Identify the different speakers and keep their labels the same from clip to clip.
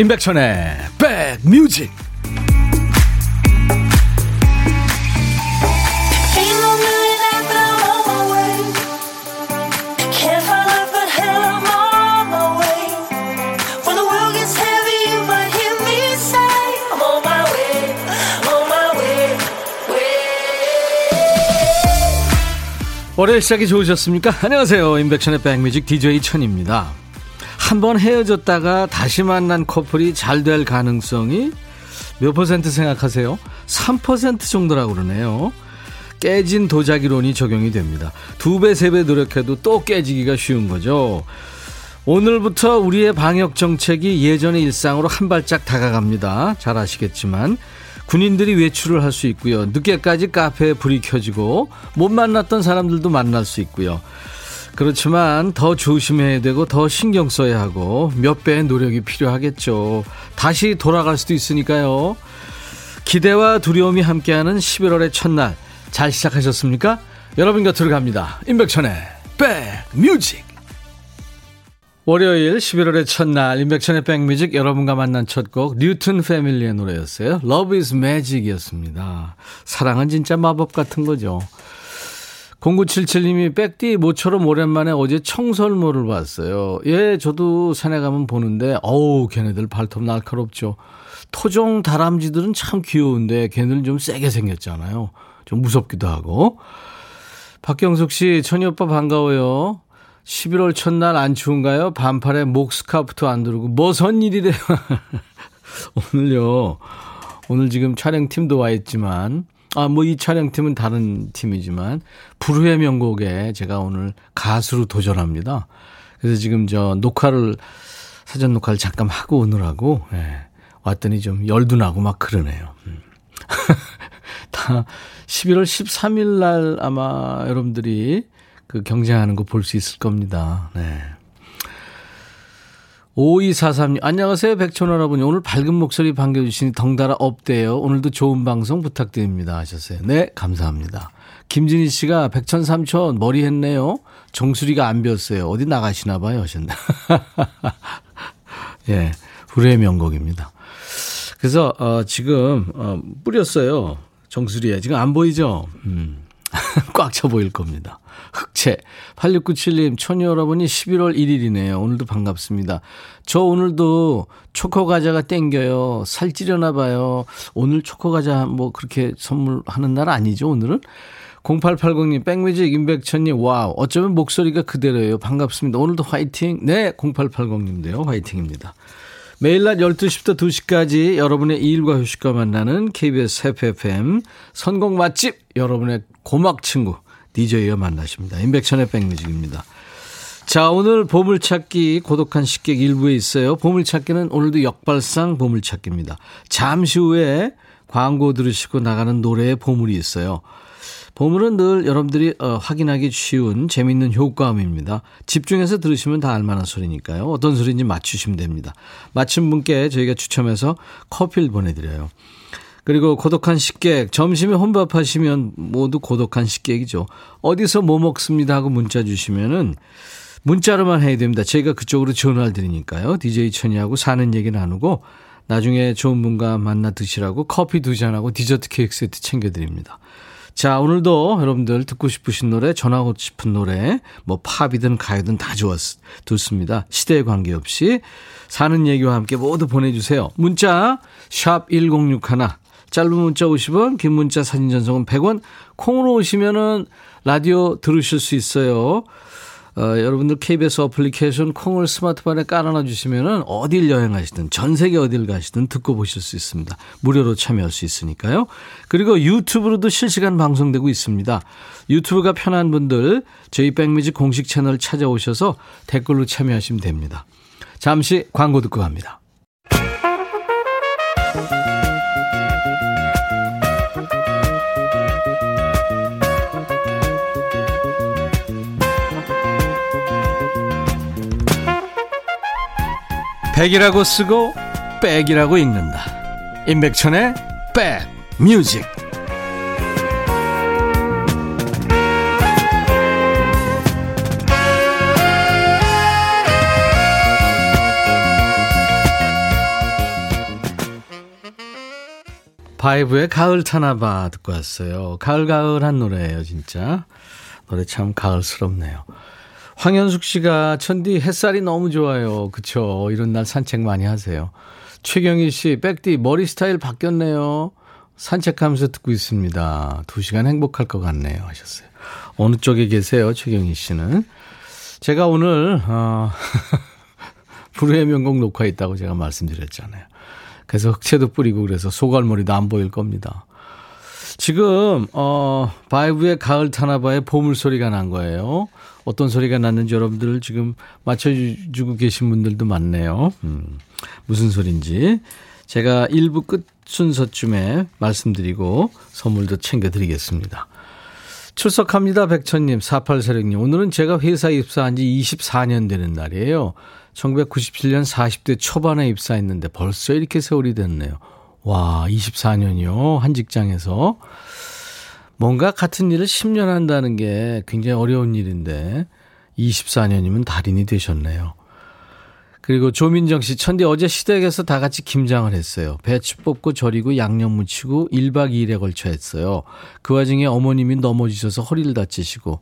Speaker 1: 임백천의 백뮤직 월요일 시작이 좋으셨습니까? 안녕하세요. 임백천의 백뮤직 DJ 천입니다. 한번 헤어졌다가 다시 만난 커플이 잘 될 가능성이 몇 퍼센트 생각하세요? 3% 정도라고 그러네요. 깨진 도자기론이 적용이 됩니다. 두 배, 세 배 노력해도 또 깨지기가 쉬운 거죠. 오늘부터 우리의 방역 정책이 예전의 일상으로 한 발짝 다가갑니다. 잘 아시겠지만 군인들이 외출을 할 수 있고요. 늦게까지 카페에 불이 켜지고 못 만났던 사람들도 만날 수 있고요. 그렇지만 더 조심해야 되고 더 신경 써야 하고 몇 배의 노력이 필요하겠죠. 다시 돌아갈 수도 있으니까요. 기대와 두려움이 함께하는 11월의 첫날 잘 시작하셨습니까? 여러분 곁으로 갑니다. 임백천의 백뮤직 월요일 11월의 첫날 임백천의 백뮤직 여러분과 만난 첫 곡 뉴튼 패밀리의 노래였어요. Love is Magic이었습니다. 사랑은 진짜 마법 같은 거죠. 0977님이 백디 모처럼 오랜만에 어제 청설모를 봤어요. 예, 저도 산에 가면 보는데 어우 걔네들 발톱 날카롭죠. 토종 다람쥐들은 참 귀여운데 걔네들은 좀 세게 생겼잖아요. 좀 무섭기도 하고. 박경숙 씨, 천이 오빠 반가워요. 11월 첫날 안 추운가요? 반팔에 목 스카프도 안 두르고 뭐선 일이래요. 오늘요. 오늘 지금 촬영팀도 와 있지만 아, 뭐 이 촬영팀은 다른 팀이지만 불후의 명곡에 제가 오늘 가수로 도전합니다. 그래서 지금 저 녹화를 사전 녹화를 잠깐 하고 오느라고 예, 왔더니 좀 열도 나고 막 그러네요. 음. 다 11월 13일 날 아마 여러분들이 그 경쟁하는 거 볼 수 있을 겁니다. 네. 5243님, 안녕하세요. 백촌 할아버니. 오늘 밝은 목소리 반겨주시니 덩달아 업돼요. 오늘도 좋은 방송 부탁드립니다. 하셨어요. 네, 감사합니다. 김진희 씨가 백천 삼촌 머리 했네요. 정수리가 안 비었어요. 어디 나가시나 봐요. 하셨네. 예, 불의 명곡입니다. 그래서, 어, 지금, 어, 뿌렸어요. 정수리에. 지금 안 보이죠? 음. 꽉 차 보일 겁니다. 흑채. 8697님, 천이 여러분이 11월 1일이네요. 오늘도 반갑습니다. 저 오늘도 초코과자가 땡겨요. 살찌려나 봐요. 오늘 초코과자 뭐 그렇게 선물하는 날 아니죠, 오늘은? 0880님, 백뮤직 임백천님, wow. 어쩌면 목소리가 그대로예요. 반갑습니다. 오늘도 화이팅. 네, 0880님도요. 화이팅입니다. 매일 낮 12시부터 2시까지 여러분의 일과 휴식과 만나는 KBS FFM 선곡 맛집 여러분의 고막 친구 DJ와 만나십니다. 임백천의 백뮤직입니다. 자, 오늘 보물찾기 고독한 식객 1부에 있어요. 보물찾기는 오늘도 역발상 보물찾기입니다. 잠시 후에 광고 들으시고 나가는 노래에 보물이 있어요. 보물은 늘 여러분들이 어, 확인하기 쉬운 재밌는 효과음입니다. 집중해서 들으시면 다 알만한 소리니까요. 어떤 소리인지 맞추시면 됩니다. 맞춘 분께 저희가 추첨해서 커피를 보내드려요. 그리고 고독한 식객, 점심에 혼밥 하시면 모두 고독한 식객이죠. 어디서 뭐 먹습니다 하고 문자 주시면은 문자로만 해야 됩니다. 저희가 그쪽으로 전화를 드리니까요. DJ 천이하고 사는 얘기 나누고 나중에 좋은 분과 만나 드시라고 커피 두 잔하고 디저트 케이크 세트 챙겨드립니다. 자, 오늘도 여러분들 듣고 싶으신 노래, 전하고 싶은 노래, 뭐 팝이든 가요든 다 좋았, 좋습니다. 시대에 관계없이 사는 얘기와 함께 모두 보내주세요. 문자, 샵 1061, 짧은 문자 50원, 긴 문자 사진 전송은 100원, 콩으로 오시면은 라디오 들으실 수 있어요. 어, 여러분들 KBS 어플리케이션 콩을 스마트폰에 깔아놔 주시면은 어딜 여행하시든 전 세계 어딜 가시든 듣고 보실 수 있습니다. 무료로 참여할 수 있으니까요. 그리고 유튜브로도 실시간 방송되고 있습니다. 유튜브가 편한 분들 저희 백뮤직 공식 채널 찾아오셔서 댓글로 참여하시면 됩니다. 잠시 광고 듣고 갑니다. 백이라고 쓰고 백이라고 읽는다. 임백천의 백 뮤직. 바이브의 가을 타나봐 듣고 왔어요. 가을가을한 노래예요, 진짜. 노래 참 가을스럽네요. 황현숙 씨가 천디 햇살이 너무 좋아요. 그쵸. 이런 날 산책 많이 하세요. 최경희 씨, 백디 머리 스타일 바뀌었네요. 산책하면서 듣고 있습니다. 두 시간 행복할 것 같네요. 하셨어요. 어느 쪽에 계세요, 최경희 씨는? 제가 오늘, 어, 불후의 명곡 녹화 있다고 제가 말씀드렸잖아요. 그래서 흑채도 뿌리고 그래서 소갈머리도 안 보일 겁니다. 지금, 어, 바이브의 가을 타나바의 보물 소리가 난 거예요. 어떤 소리가 났는지 여러분들 지금 맞춰주고 계신 분들도 많네요. 음, 무슨 소리인지. 제가 1부 끝 순서쯤에 말씀드리고 선물도 챙겨드리겠습니다. 출석합니다. 백천님, 4846님. 오늘은 제가 회사 입사한 지 24년 되는 날이에요. 1997년 40대 초반에 입사했는데 벌써 이렇게 세월이 됐네요. 와, 24년이요. 한 직장에서. 뭔가 같은 일을 10년 한다는 게 굉장히 어려운 일인데 24년이면 달인이 되셨네요. 그리고 조민정 씨, 천디 어제 시댁에서 다 같이 김장을 했어요. 배추 뽑고 절이고 양념 무치고 1박 2일에 걸쳐 했어요. 그 와중에 어머님이 넘어지셔서 허리를 다치시고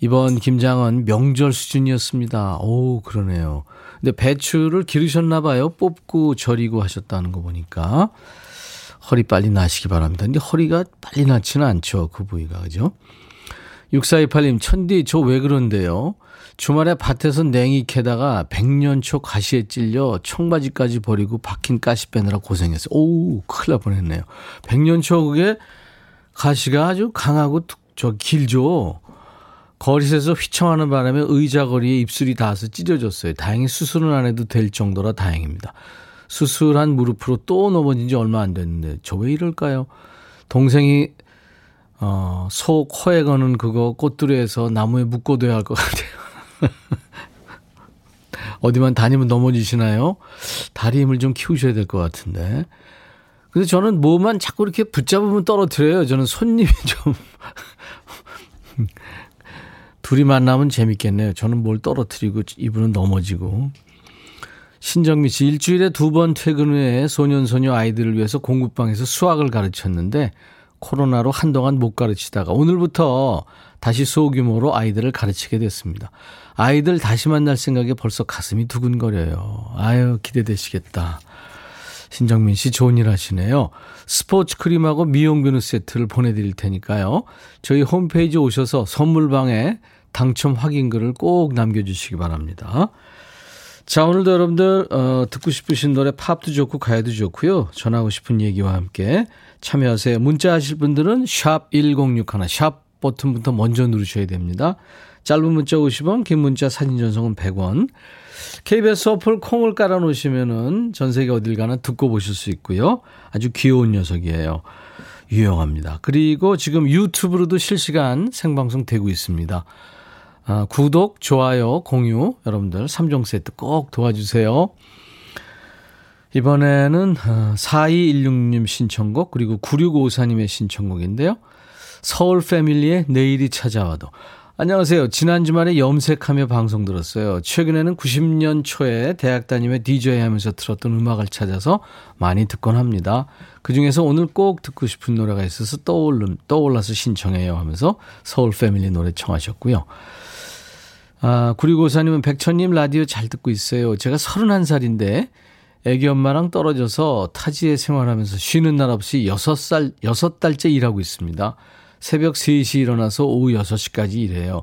Speaker 1: 이번 김장은 명절 수준이었습니다. 오, 그러네요. 근데 배추를 기르셨나 봐요. 뽑고 절이고 하셨다는 거 보니까. 허리 빨리 나시기 바랍니다. 근데 허리가 빨리 낫지는 않죠. 그 부위가. 그죠? 6428님, 천디, 저 왜 그런데요? 주말에 밭에서 냉이 캐다가 백년초 가시에 찔려 청바지까지 버리고 박힌 가시 빼느라 고생했어요. 오, 큰일 날 뻔했네요. 백년초 그게 가시가 아주 강하고 저 길죠. 거리에서 휘청하는 바람에 의자 거리에 입술이 닿아서 찢어졌어요. 다행히 수술은 안 해도 될 정도라 다행입니다. 수술한 무릎으로 또 넘어진 지 얼마 안 됐는데 저 왜 이럴까요? 동생이 어, 소 코에 거는 그거 꽃두루에서 나무에 묶어둬야 할 것 같아요. 어디만 다니면 넘어지시나요? 다리 힘을 좀 키우셔야 될 것 같은데. 근데 저는 뭐만 자꾸 이렇게 붙잡으면 떨어뜨려요. 저는 손님이 좀. 둘이 만나면 재밌겠네요. 저는 뭘 떨어뜨리고 이분은 넘어지고. 신정미 씨, 일주일에 두 번 퇴근 후에 소년소녀 아이들을 위해서 공부방에서 수학을 가르쳤는데 코로나로 한동안 못 가르치다가 오늘부터 다시 소규모로 아이들을 가르치게 됐습니다. 아이들 다시 만날 생각에 벌써 가슴이 두근거려요. 아유, 기대되시겠다. 신정민 씨 좋은 일 하시네요. 스포츠 크림하고 미용 비누 세트를 보내드릴 테니까요. 저희 홈페이지 오셔서 선물방에 당첨 확인글을 꼭 남겨주시기 바랍니다. 자, 오늘도 여러분들, 어, 듣고 싶으신 노래 팝도 좋고 가야도 좋고요. 전하고 싶은 얘기와 함께 참여하세요. 문자 하실 분들은 샵 1061, 샵 버튼부터 먼저 누르셔야 됩니다. 짧은 문자 50원, 긴 문자 사진 전송은 100원. KBS 어플 콩을 깔아 놓으시면은 전 세계 어딜 가나 듣고 보실 수 있고요. 아주 귀여운 녀석이에요. 유용합니다. 그리고 지금 유튜브로도 실시간 생방송 되고 있습니다. 아, 구독, 좋아요, 공유 여러분들 3종 세트 꼭 도와주세요. 이번에는 4216님 어, 신청곡 그리고 9654님의 신청곡인데요. 서울 패밀리의 내일이 찾아와도 안녕하세요. 지난 주말에 염색하며 방송 들었어요. 최근에는 90년 초에 대학 다니며 DJ 하면서 틀었던 음악을 찾아서 많이 듣곤 합니다. 그 중에서 오늘 꼭 듣고 싶은 노래가 있어서 떠올름, 떠올라서 신청해요 하면서 서울 패밀리 노래 청하셨고요. 아, 9654님은 백천님 라디오 잘 듣고 있어요. 제가 31살인데 애기 엄마랑 떨어져서 타지에 생활하면서 쉬는 날 없이 6살, 6달째 일하고 있습니다. 새벽 3시 일어나서 오후 6시까지 일해요.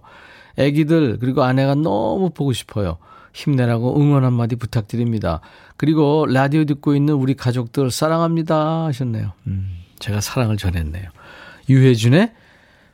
Speaker 1: 아기들 그리고 아내가 너무 보고 싶어요. 힘내라고 응원 한마디 부탁드립니다. 그리고 라디오 듣고 있는 우리 가족들 사랑합니다 하셨네요. 음, 제가 사랑을 전했네요. 유혜준의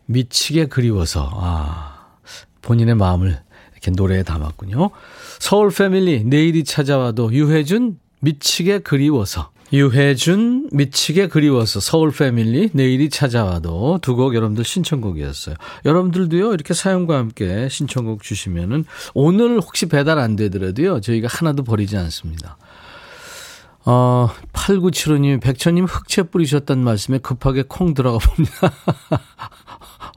Speaker 1: 미치게 그리워서 아 본인의 마음을 이렇게 노래에 담았군요. 서울 패밀리 내일이 찾아와도 유혜준 미치게 그리워서 유혜준 미치게 그리워서 서울 패밀리 내일이 찾아와도 두 곡 여러분들 신청곡이었어요. 여러분들도요 이렇게 사연과 함께 신청곡 주시면은 오늘 혹시 배달 안 되더라도요 저희가 하나도 버리지 않습니다. 어, 8975님, 백천님 흑채 뿌리셨단 말씀에 급하게 콩 들어가 봅니다.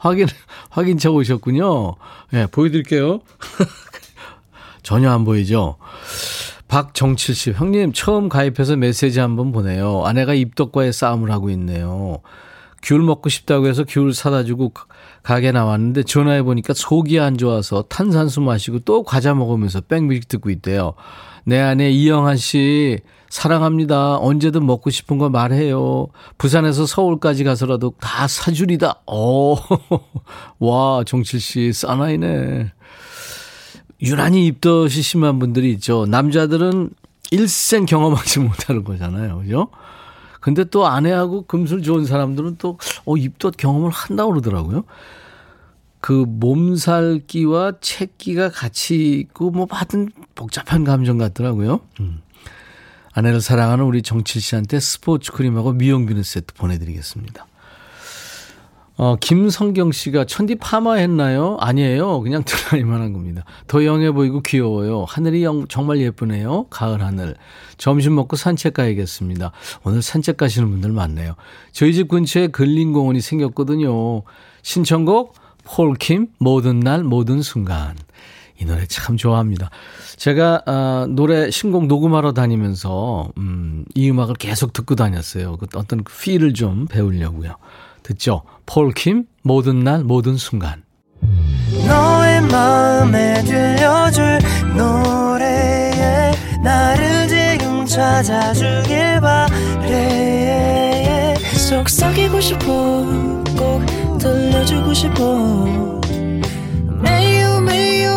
Speaker 1: 확인, 확인차 오셨군요. 예, 네, 보여드릴게요. 전혀 안 보이죠? 박정칠 씨, 형님 처음 가입해서 메시지 한번 보내요. 아내가 입덕과의 싸움을 하고 있네요. 귤 먹고 싶다고 해서 귤 사다 주고 가게 나왔는데 전화해 보니까 속이 안 좋아서 탄산수 마시고 또 과자 먹으면서 백뮤직 듣고 있대요. 내 아내 이영한 씨 사랑합니다. 언제든 먹고 싶은 거 말해요. 부산에서 서울까지 가서라도 다 사주리다. 오, 와, 정칠 씨, 싸나이네. 유난히 입덧이 심한 분들이 있죠. 남자들은 일생 경험하지 못하는 거잖아요. 그죠? 근데 또 아내하고 금술 좋은 사람들은 또, 어, 입덧 경험을 한다고 그러더라고요. 그 몸살기와 채기가 같이 있고, 뭐, 하여튼 복잡한 감정 같더라고요. 음. 아내를 사랑하는 우리 정칠 씨한테 스포츠 크림하고 미용 비누 세트 보내드리겠습니다. 어, 김성경 씨가 천디 파마 했나요? 아니에요. 그냥 드라이만 한 겁니다. 더 영해 보이고 귀여워요. 하늘이 영, 정말 예쁘네요. 가을 하늘. 점심 먹고 산책 가야겠습니다. 오늘 산책 가시는 분들 많네요. 저희 집 근처에 근린공원이 생겼거든요. 신청곡 폴킴 모든 날 모든 순간. 이 노래 참 좋아합니다. 제가 아, 노래 신곡 녹음하러 다니면서 음, 이 음악을 계속 듣고 다녔어요. 그 어떤 필을 좀 배우려고요. 듣죠? 폴킴 모든 날 모든 순간. 너의 마음에 들려줄 노래에 나를 지금 찾아주길 바래 속삭이고 싶어 꼭 들려주고 싶어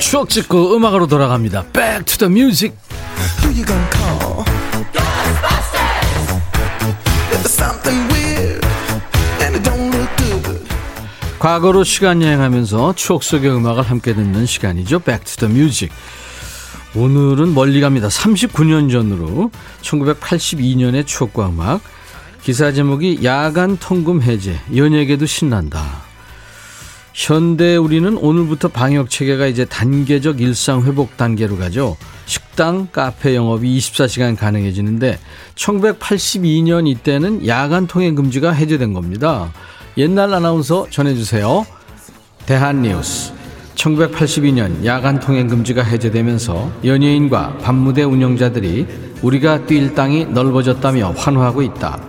Speaker 1: 추억 찍고 음악으로 돌아갑니다. Back to the music. 과거로 시간 여행하면서 추억 속의 음악을 함께 듣는 시간이죠. Back to the music. 오늘은 멀리 갑니다. 39년 전으로 1982년의 추억과 음악. 기사 제목이 야간 통금 해제. 연예계도 신난다. 현대 우리는 오늘부터 방역 체계가 이제 단계적 일상 회복 단계로 가죠. 식당, 카페 영업이 24시간 가능해지는데 1982년 이때는 야간 통행 금지가 해제된 겁니다. 옛날 아나운서 전해주세요. 대한뉴스. 1982년 야간 통행 금지가 해제되면서 연예인과 밤무대 운영자들이 우리가 뛸 땅이 넓어졌다며 환호하고 있다.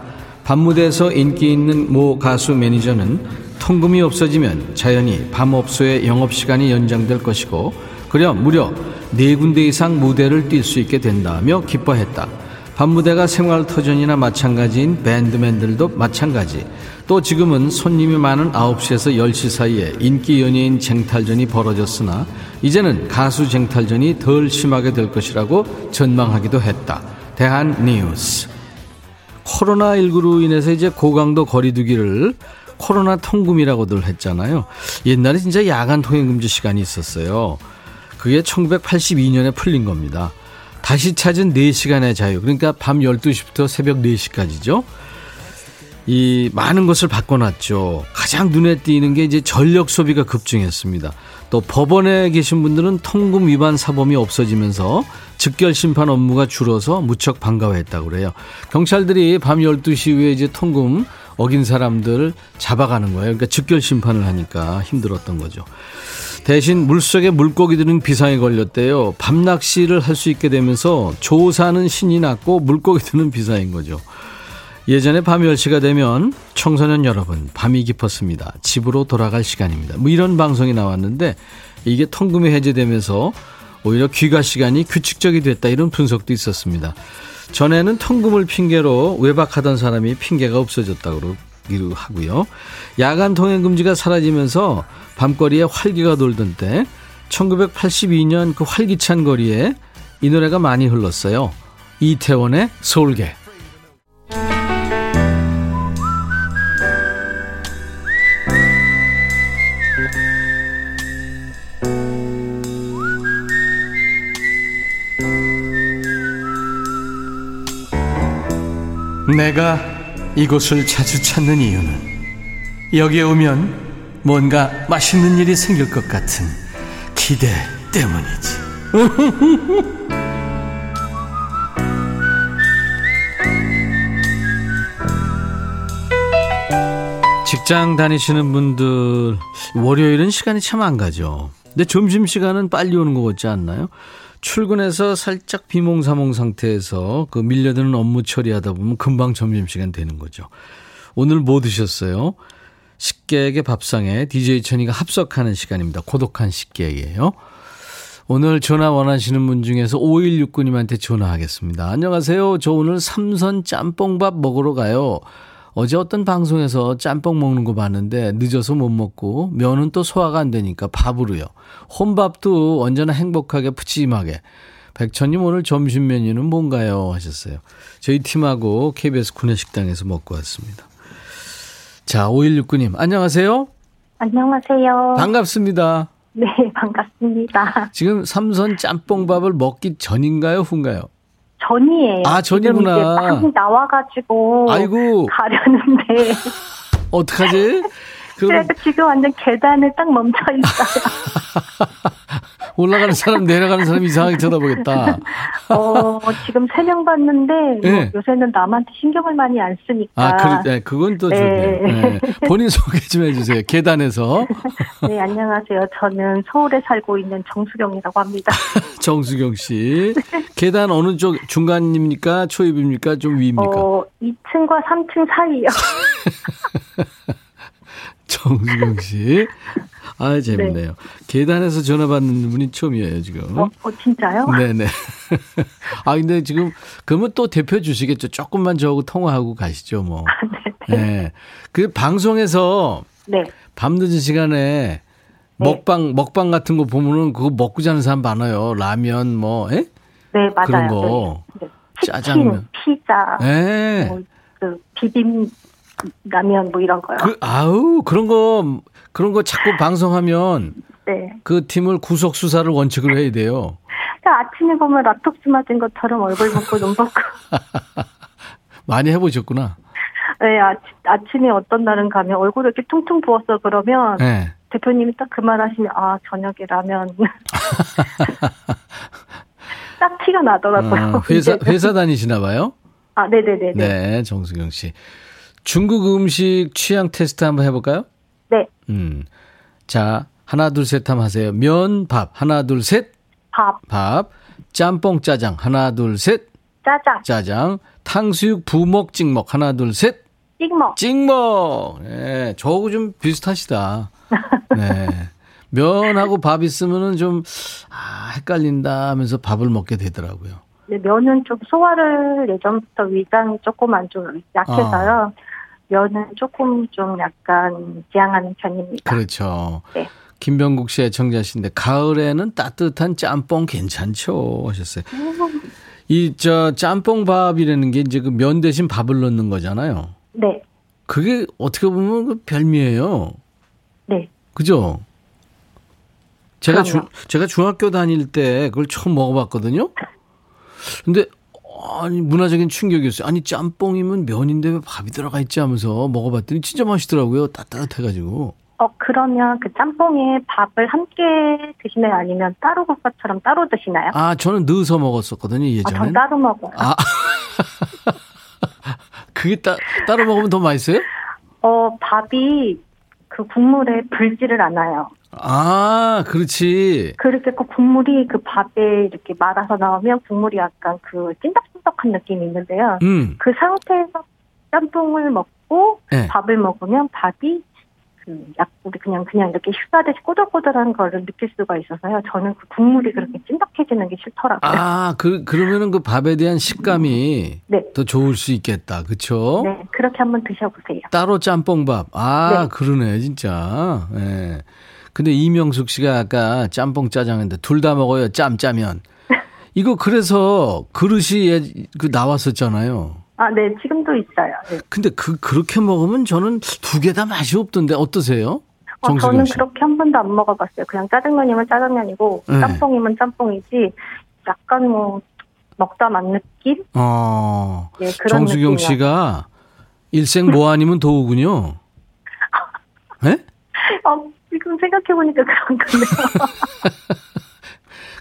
Speaker 1: 밤무대에서 인기 있는 모 가수 매니저는 통금이 없어지면 자연히 밤업소의 영업시간이 연장될 것이고 그려 무려 네 군데 이상 무대를 뛸 수 있게 된다며 기뻐했다. 밤무대가 생활터전이나 마찬가지인 밴드맨들도 마찬가지. 또 지금은 손님이 많은 9시에서 10시 사이에 인기 연예인 쟁탈전이 벌어졌으나 이제는 가수 쟁탈전이 덜 심하게 될 것이라고 전망하기도 했다. 대한 뉴스. 코로나19로 인해서 이제 고강도 거리두기를 코로나 통금이라고들 했잖아요. 옛날에 진짜 야간 통행 금지 시간이 있었어요. 그게 1982년에 풀린 겁니다. 다시 찾은 4시간의 자유. 그러니까 밤 12시부터 새벽 4시까지죠. 이 많은 것을 바꿔놨죠. 가장 눈에 띄는 게 이제 전력 소비가 급증했습니다. 또 법원에 계신 분들은 통금 위반 사범이 없어지면서 즉결 심판 업무가 줄어서 무척 반가워했다고 그래요. 경찰들이 밤 12시 이후에 이제 통금 어긴 사람들 잡아가는 거예요. 그러니까 즉결 심판을 하니까 힘들었던 거죠. 대신 물속에 물고기들은 비상에 걸렸대요. 밤낚시를 할 수 있게 되면서 조사는 신이 났고 물고기들은 비상인 거죠. 예전에 밤 10시가 되면 청소년 여러분 밤이 깊었습니다. 집으로 돌아갈 시간입니다. 뭐 이런 방송이 나왔는데 이게 통금이 해제되면서 오히려 귀가 시간이 규칙적이 됐다 이런 분석도 있었습니다. 전에는 통금을 핑계로 외박하던 사람이 핑계가 없어졌다고 하고요. 야간 통행 금지가 사라지면서 밤거리에 활기가 돌던 때 1982년 그 활기찬 거리에 이 노래가 많이 흘렀어요. 이태원의 서울계. 내가 이곳을 자주 찾는 이유는 여기에 오면 뭔가 맛있는 일이 생길 것 같은 기대 때문이지. 직장 다니시는 분들 월요일은 시간이 참 안 가죠. 근데 점심 시간은 빨리 오는 것 같지 않나요? 출근해서 살짝 비몽사몽 상태에서 그 밀려드는 업무 처리하다 보면 금방 점심시간 되는 거죠. 오늘 뭐 드셨어요? 식객의 밥상에 DJ 천이가 합석하는 시간입니다. 고독한 식객이에요. 오늘 전화 원하시는 분 중에서 5169님한테 전화하겠습니다. 안녕하세요. 저 오늘 삼선 짬뽕밥 먹으러 가요. 어제 어떤 방송에서 짬뽕 먹는 거 봤는데 늦어서 못 먹고 면은 또 소화가 안 되니까 밥으로요. 혼밥도 언제나 행복하게 푸짐하게. 백천님 오늘 점심 메뉴는 뭔가요? 하셨어요. 저희 팀하고 KBS 구내식당에서 먹고 왔습니다. 자, 5169님, 안녕하세요.
Speaker 2: 안녕하세요.
Speaker 1: 반갑습니다.
Speaker 2: 네, 반갑습니다.
Speaker 1: 지금 삼선 짬뽕밥을 먹기 전인가요, 후인가요?
Speaker 2: 전이에요.
Speaker 1: 아, 전이구나.
Speaker 2: 막 나와가지고.
Speaker 1: 아이고.
Speaker 2: 가려는데.
Speaker 1: 어떡하지?
Speaker 2: 그래서 지금 완전 계단에 딱 멈춰 있어요.
Speaker 1: 올라가는 사람, 내려가는 사람 이상하게 쳐다보겠다.
Speaker 2: 어, 지금 세 명 봤는데, 뭐
Speaker 1: 네.
Speaker 2: 요새는 남한테 신경을 많이 안 쓰니까.
Speaker 1: 아, 그, 네, 그건 또
Speaker 2: 네.
Speaker 1: 좋네요. 네. 본인 소개 좀 해주세요. 계단에서.
Speaker 2: 네, 안녕하세요. 저는 서울에 살고 있는 정수경이라고 합니다.
Speaker 1: 정수경 씨. 계단 어느 쪽, 중간입니까? 초입입니까? 좀 위입니까?
Speaker 2: 어, 2층과 3층 사이요.
Speaker 1: 정수경 씨. 아, 재밌네요. 계단에서 전화 받는 분이 처음이에요, 지금.
Speaker 2: 어, 어, 진짜요?
Speaker 1: 네네. 아, 근데 지금, 그러면 또 대표 주시겠죠. 조금만 저하고 통화하고 가시죠, 뭐.
Speaker 2: 네.
Speaker 1: 네. 그 방송에서
Speaker 2: 네.
Speaker 1: 밤늦은 시간에 먹방, 먹방 같은 거 보면은 그거 먹고 자는 사람 많아요. 라면, 뭐, 에?
Speaker 2: 네, 맞아요.
Speaker 1: 그런 거.
Speaker 2: 네. 네. 치킨,
Speaker 1: 짜장면.
Speaker 2: 피자,
Speaker 1: 예.
Speaker 2: 뭐, 그 비빔 라면 뭐 이런 거요.
Speaker 1: 그, 아우, 그런 거, 그런 거 자꾸 방송하면
Speaker 2: 네.
Speaker 1: 그 팀을 구속 수사를 원칙으로 해야 돼요.
Speaker 2: 그러니까 아침에 보면 라톡스 맞은 것처럼 얼굴 붓고 눈 붓고.
Speaker 1: 많이 해보셨구나.
Speaker 2: 네, 아, 아침에 어떤 날은 가면 얼굴이 이렇게 퉁퉁 부었어 그러면
Speaker 1: 네.
Speaker 2: 대표님이 딱 그 말 하시면 아 저녁에 라면 딱 티가 나더라고요.
Speaker 1: 어, 회사. 회사 다니시나 봐요?
Speaker 2: 아, 네네네네. 네.
Speaker 1: 네, 정수경 씨. 중국 음식 취향 테스트 한번 해볼까요?
Speaker 2: 네.
Speaker 1: 음. 자, 하나, 둘, 셋 하면 하세요. 면, 밥. 하나, 둘, 셋.
Speaker 2: 밥,
Speaker 1: 밥. 짬뽕, 짜장. 하나, 둘, 셋.
Speaker 2: 짜장,
Speaker 1: 짜장. 탕수육, 부먹, 찍먹. 하나, 둘, 셋.
Speaker 2: 찍먹.
Speaker 1: 찍먹. 네, 저하고 좀 비슷하시다. 네. 면하고 밥 있으면은 좀, 아, 헷갈린다 하면서 밥을 먹게 되더라고요.
Speaker 2: 네, 면은 좀 소화를 예전부터 위장이 조금 안 좀 약해서요.
Speaker 1: 아.
Speaker 2: 면은 조금 좀 약간 지향하는 편입니다.
Speaker 1: 그렇죠.
Speaker 2: 네.
Speaker 1: 김병국 씨 애청자신데 가을에는 따뜻한 짬뽕 괜찮죠 하셨어요. 이 저 짬뽕밥이라는 게 이제 그 면 대신 밥을 넣는 거잖아요.
Speaker 2: 네,
Speaker 1: 그게 어떻게 보면 그 별미예요.
Speaker 2: 네.
Speaker 1: 그죠? 제가 주,
Speaker 2: 그럼요.
Speaker 1: 제가 중학교 다닐 때 그걸 처음 먹어봤거든요. 근데 아니 문화적인 충격이었어요. 아니 짬뽕이면 면인데 왜 밥이 들어가 있지 하면서 먹어봤더니 진짜 맛있더라고요. 따뜻해가지고.
Speaker 2: 어, 그러면 그 짬뽕에 밥을 함께 드시나요? 아니면 따로 국밥처럼 따로 드시나요?
Speaker 1: 아 저는 넣어서 먹었었거든요
Speaker 2: 아,
Speaker 1: 예전에.
Speaker 2: 전 따로 먹어요.
Speaker 1: 아 그게 따, 따로 먹으면 더 맛있어요?
Speaker 2: 어, 밥이 그 국물에 불지를 않아요.
Speaker 1: 아 그렇지.
Speaker 2: 그렇게 그 국물이 그 밥에 이렇게 말아서 나오면 국물이 약간 그 찐득 찐득한 느낌이 있는데요.
Speaker 1: 음.
Speaker 2: 그 상태에서 짬뽕을 먹고
Speaker 1: 네.
Speaker 2: 밥을 먹으면 밥이 그 약, 우리 그냥, 그냥 이렇게 휴가듯이 꼬들꼬들한 거를 느낄 수가 있어서요. 저는 그 국물이 그렇게 찐득해지는 게 싫더라고요.
Speaker 1: 아, 그, 그러면은 그 밥에 대한 식감이
Speaker 2: 네.
Speaker 1: 더 좋을 수 있겠다. 그쵸?
Speaker 2: 네, 그렇게 한번 드셔보세요.
Speaker 1: 따로 짬뽕밥. 아,
Speaker 2: 네.
Speaker 1: 그러네, 진짜. 예. 근데 이명숙 씨가 아까 짬뽕 짜장인데 둘 다 먹어요. 짬짜면. 이거 그래서 그릇이 예, 그 나왔었잖아요.
Speaker 2: 아, 네, 지금도 있어요. 네.
Speaker 1: 근데 그 그렇게 먹으면 저는 두 개 다 맛이 없던데 어떠세요?
Speaker 2: 어, 저는
Speaker 1: 씨.
Speaker 2: 그렇게 한 번도 안 먹어봤어요. 그냥 짜장면이면 짜장면이고
Speaker 1: 네.
Speaker 2: 짬뽕이면 짬뽕이지. 약간 뭐 먹다 만 느낌?
Speaker 1: 어.
Speaker 2: 네, 그런
Speaker 1: 정수경. 씨가 일생 뭐 아니면 도우군요. 예?
Speaker 2: 어, 지금 생각해 보니까 그런 건데요.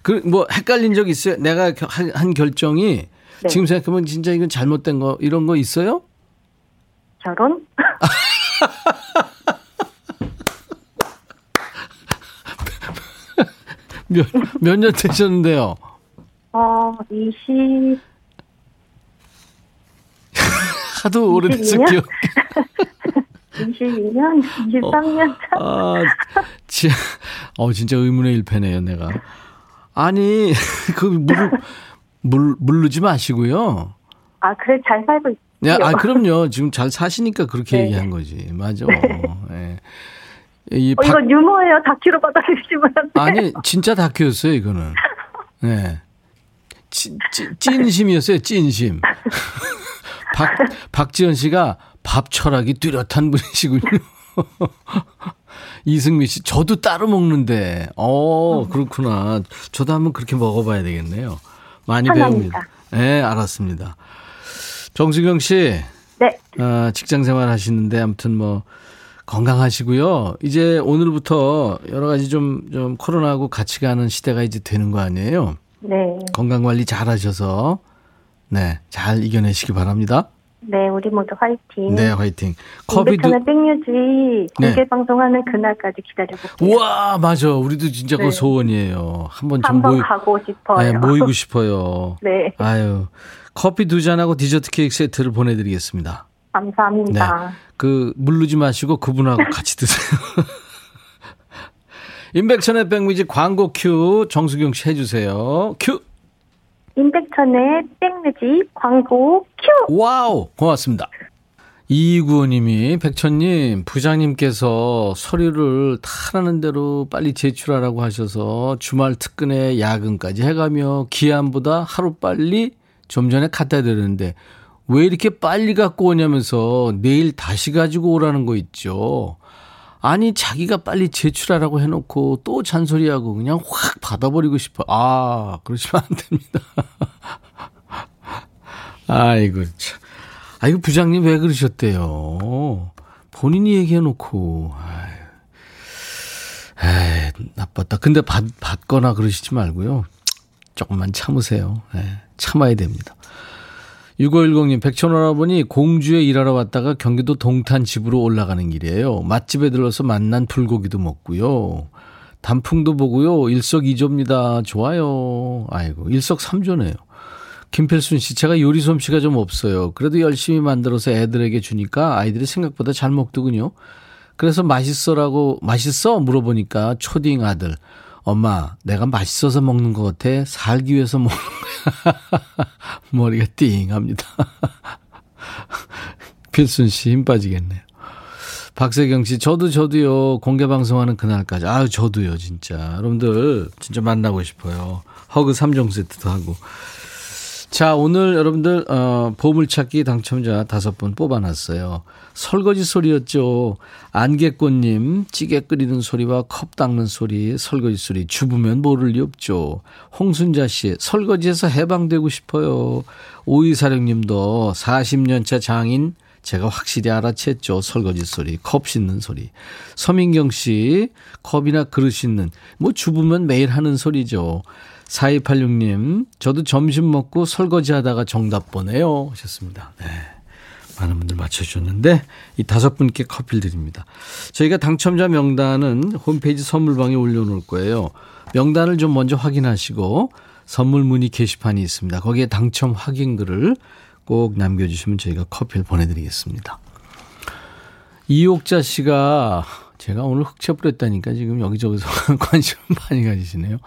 Speaker 1: 그 뭐 헷갈린 적 있어요? 내가 겨- 한, 한 결정이
Speaker 2: 네.
Speaker 1: 지금 생각하면 진짜 이건 잘못된 거 이런 거 있어요?
Speaker 2: 결혼?
Speaker 1: 몇 몇 년 되셨는데요?
Speaker 2: 어, 20,
Speaker 1: 하도
Speaker 2: 22년?
Speaker 1: 기억.
Speaker 2: 22년, 23년 차.
Speaker 1: 아, 지, 어 진짜 의문의 일패네요, 내가. 아니 그 물, 물 물르지 마시고요.
Speaker 2: 아, 그래, 잘 살고 있어요.
Speaker 1: 야, 아 그럼요. 지금 잘 사시니까 그렇게
Speaker 2: 네.
Speaker 1: 얘기한 거지. 맞아. 예. 이
Speaker 2: 어,
Speaker 1: 박-
Speaker 2: 이건 유머예요. 다큐로 받아주시면 안 돼요.
Speaker 1: 아니 진짜 다큐였어요 이거는. 네. 찐, 찐, 찐심이었어요 찐심. 박 박지현 씨가 밥 철학이 뚜렷한 분이시군요. 이승미 씨 저도 따로 먹는데 어 그렇구나. 저도 한번 그렇게 먹어봐야 되겠네요. 많이. 배웁니다. 네 알았습니다. 정수경 씨
Speaker 2: 네,
Speaker 1: 아, 직장 생활 하시는데 아무튼 뭐 건강하시고요. 이제 오늘부터 여러 가지 좀, 좀 코로나하고 같이 가는 시대가 이제 되는 거 아니에요?
Speaker 2: 네.
Speaker 1: 건강 관리 잘 하셔서 네, 잘 이겨내시기 바랍니다.
Speaker 2: 네, 우리 모두 화이팅.
Speaker 1: 네, 화이팅. 커비도
Speaker 2: 임백천의 백뮤직 공개
Speaker 1: 네.
Speaker 2: 방송하는 그날까지 기다려볼게요.
Speaker 1: 우와, 맞아. 우리도 진짜 그거
Speaker 2: 네.
Speaker 1: 소원이에요. 한번 좀
Speaker 2: 한번
Speaker 1: 모이,
Speaker 2: 가고 싶어요.
Speaker 1: 네, 모이고 싶어요.
Speaker 2: 네,
Speaker 1: 아유. 커피 두 잔하고 디저트 케이크 세트를 보내드리겠습니다.
Speaker 2: 감사합니다.
Speaker 1: 그 물르지 마시고 그분하고 같이 드세요. 임백천의 백뮤직 광고 큐 정수경 씨 해주세요. 큐.
Speaker 2: 임백천의 백뮤직 광고 큐!
Speaker 1: wow 고맙습니다. 이구호님이 백천님 부장님께서 서류를 타라는 대로 빨리 제출하라고 하셔서 주말 특근에 야근까지 해가며 기한보다 하루 빨리 좀 전에 갖다 드렸는데 왜 이렇게 빨리 갖고 오냐면서 내일 다시 가지고 오라는 거 있죠. 아니 자기가 빨리 제출하라고 해놓고 또 잔소리하고 그냥 확 받아버리고 싶어. 아 그러시면 안 됩니다. 아이고 참. 아이고 부장님 왜 그러셨대요? 본인이 얘기해놓고 아유, 에이, 나빴다. 근데 받, 받거나 그러시지 말고요. 조금만 참으세요. 예, 참아야 됩니다. 6510님, 백천오라버니 공주에 일하러 왔다가 경기도 동탄 집으로 올라가는 길이에요. 맛집에 들러서 만난 불고기도 먹고요. 단풍도 보고요. 일석이조입니다. 좋아요. 아이고, 일석삼조네요. 김필순 씨, 제가 요리 솜씨가 좀 없어요. 그래도 열심히 만들어서 애들에게 주니까 아이들이 생각보다 잘 먹더군요. 그래서 맛있어라고, 맛있어? 물어보니까 초딩 아들. 엄마, 내가 맛있어서 먹는 것 같아. 살기 위해서 먹는 거야. 머리가 띵 합니다. 필순 씨 힘 빠지겠네요. 박세경 씨, 저도 저도요, 공개 방송하는 그날까지. 아유, 저도요, 진짜. 여러분들, 진짜 만나고 싶어요. 허그 3종 세트도 하고. 자, 오늘 여러분들, 어, 보물찾기 당첨자 다섯 분 뽑아놨어요. 설거지 소리였죠. 안개꽃님, 찌개 끓이는 소리와 컵 닦는 소리, 설거지 소리, 주부면 모를 리 없죠. 홍순자 씨, 설거지에서 해방되고 싶어요. 오이사령님도 40년차 장인, 제가 확실히 알아챘죠. 설거지 소리, 컵 씻는 소리. 서민경 씨, 컵이나 그릇 씻는, 뭐 주부면 매일 하는 소리죠. 4286님, 저도 점심 먹고 설거지 하다가 정답 보내요. 하셨습니다. 네. 많은 분들 맞춰주셨는데, 이 다섯 분께 커피를 드립니다. 저희가 당첨자 명단은 홈페이지 선물방에 올려놓을 거예요. 명단을 좀 먼저 확인하시고, 선물 문의 게시판이 있습니다. 거기에 당첨 확인글을 꼭 남겨주시면 저희가 커피를 보내드리겠습니다. 이옥자 씨가 제가 오늘 흑채 뿌렸다니까 지금 여기저기서 관심을 많이 가지시네요.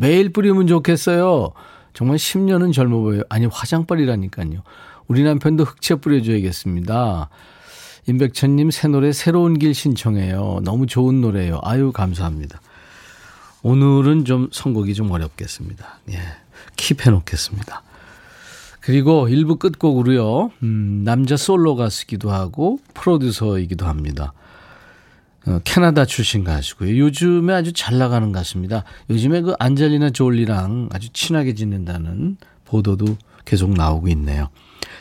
Speaker 1: 매일 뿌리면 좋겠어요. 정말 10년은 젊어 보여요. 아니, 화장빨이라니까요. 우리 남편도 흑채 뿌려줘야겠습니다. 임백천님 새 노래 새로운 길 신청해요. 너무 좋은 노래예요. 아유, 감사합니다. 오늘은 좀 선곡이 좀 어렵겠습니다. 예. 킵해 놓겠습니다. 그리고 일부 끝곡으로요, 음, 남자 솔로 가수기도 하고 프로듀서이기도 합니다. 어, 캐나다 출신 가수고요. 요즘에 아주 잘 나가는 가수입니다. 요즘에 그 안젤리나 졸리랑 아주 친하게 지낸다는 보도도 계속 나오고 있네요.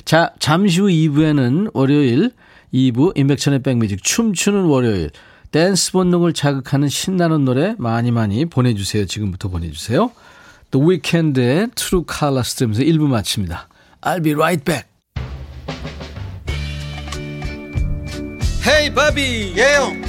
Speaker 1: 자, 잠시 후 2부에는 월요일 2부 임백천의 백뮤직 춤추는 월요일 댄스 본능을 자극하는 신나는 노래 많이 많이 보내주세요. 지금부터 보내주세요. 또 위켄드의 True Colors 들으면서 1부 마칩니다. I'll be right back.
Speaker 3: 헤이 바비
Speaker 4: 예영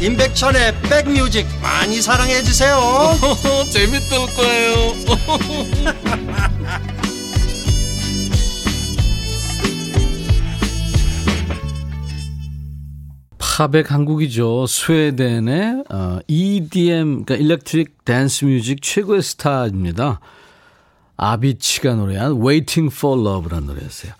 Speaker 4: 임백천의 백뮤직 많이 사랑해 주세요
Speaker 3: 재밌을 거예요
Speaker 1: 팝의 강국이죠. 스웨덴의 어, EDM, 그러니까 electric dance music 최고의 스타입니다. 아비치가 노래한 Waiting for Love라는 노래였어요.